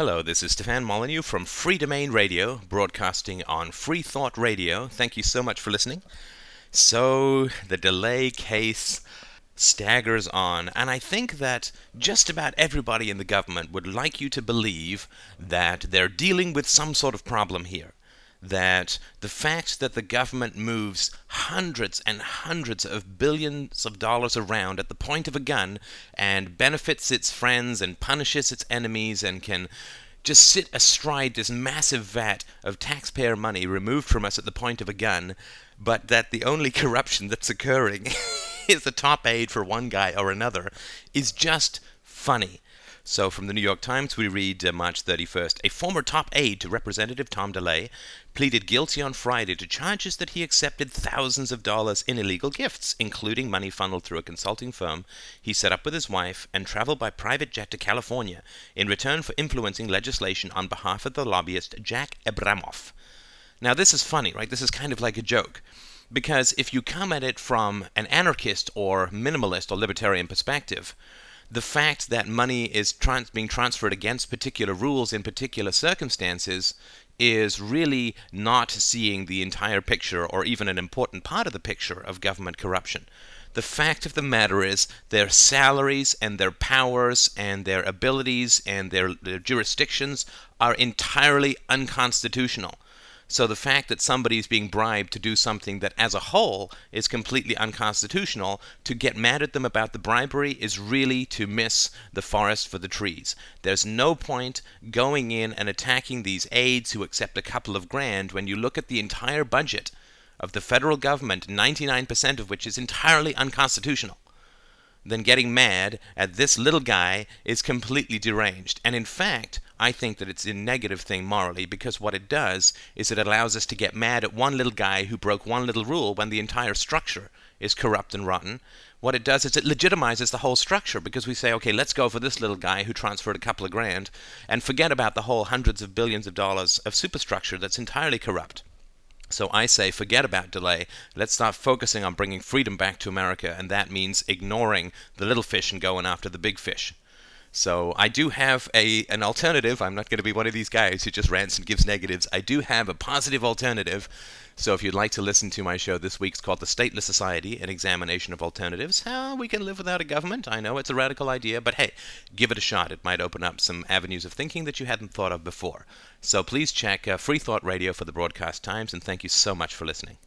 Hello, this is Stefan Molyneux from Freedomain Radio, broadcasting on Free Thought Radio. Thank you so much for listening. So, the DeLay case staggers on, and I think that just about everybody in the government would like you to believe that they're dealing with some sort of problem here that the fact that the government moves hundreds and hundreds of billions of dollars around at the point of a gun and benefits its friends and punishes its enemies and can just sit astride this massive vat of taxpayer money removed from us at the point of a gun, but that the only corruption that's occurring is a top aide for one guy or another is just funny. So, from the New York Times, we read uh, March 31st A former top aide to Representative Tom DeLay pleaded guilty on Friday to charges that he accepted thousands of dollars in illegal gifts, including money funneled through a consulting firm he set up with his wife and traveled by private jet to California in return for influencing legislation on behalf of the lobbyist Jack Abramoff. Now, this is funny, right? This is kind of like a joke. Because if you come at it from an anarchist or minimalist or libertarian perspective, the fact that money is trans- being transferred against particular rules in particular circumstances is really not seeing the entire picture or even an important part of the picture of government corruption. The fact of the matter is their salaries and their powers and their abilities and their, their jurisdictions are entirely unconstitutional. So the fact that somebody is being bribed to do something that as a whole is completely unconstitutional, to get mad at them about the bribery is really to miss the forest for the trees. There's no point going in and attacking these aides who accept a couple of grand when you look at the entire budget of the federal government, 99% of which is entirely unconstitutional then getting mad at this little guy is completely deranged. And in fact, I think that it's a negative thing morally because what it does is it allows us to get mad at one little guy who broke one little rule when the entire structure is corrupt and rotten. What it does is it legitimizes the whole structure because we say, okay, let's go for this little guy who transferred a couple of grand and forget about the whole hundreds of billions of dollars of superstructure that's entirely corrupt. So I say, forget about DeLay. Let's start focusing on bringing freedom back to America, and that means ignoring the little fish and going after the big fish. So I do have a an alternative. I'm not going to be one of these guys who just rants and gives negatives. I do have a positive alternative. So if you'd like to listen to my show this week's called The Stateless Society, an examination of alternatives, how we can live without a government. I know it's a radical idea, but hey, give it a shot. It might open up some avenues of thinking that you hadn't thought of before. So please check uh, Free Thought Radio for the broadcast times, and thank you so much for listening.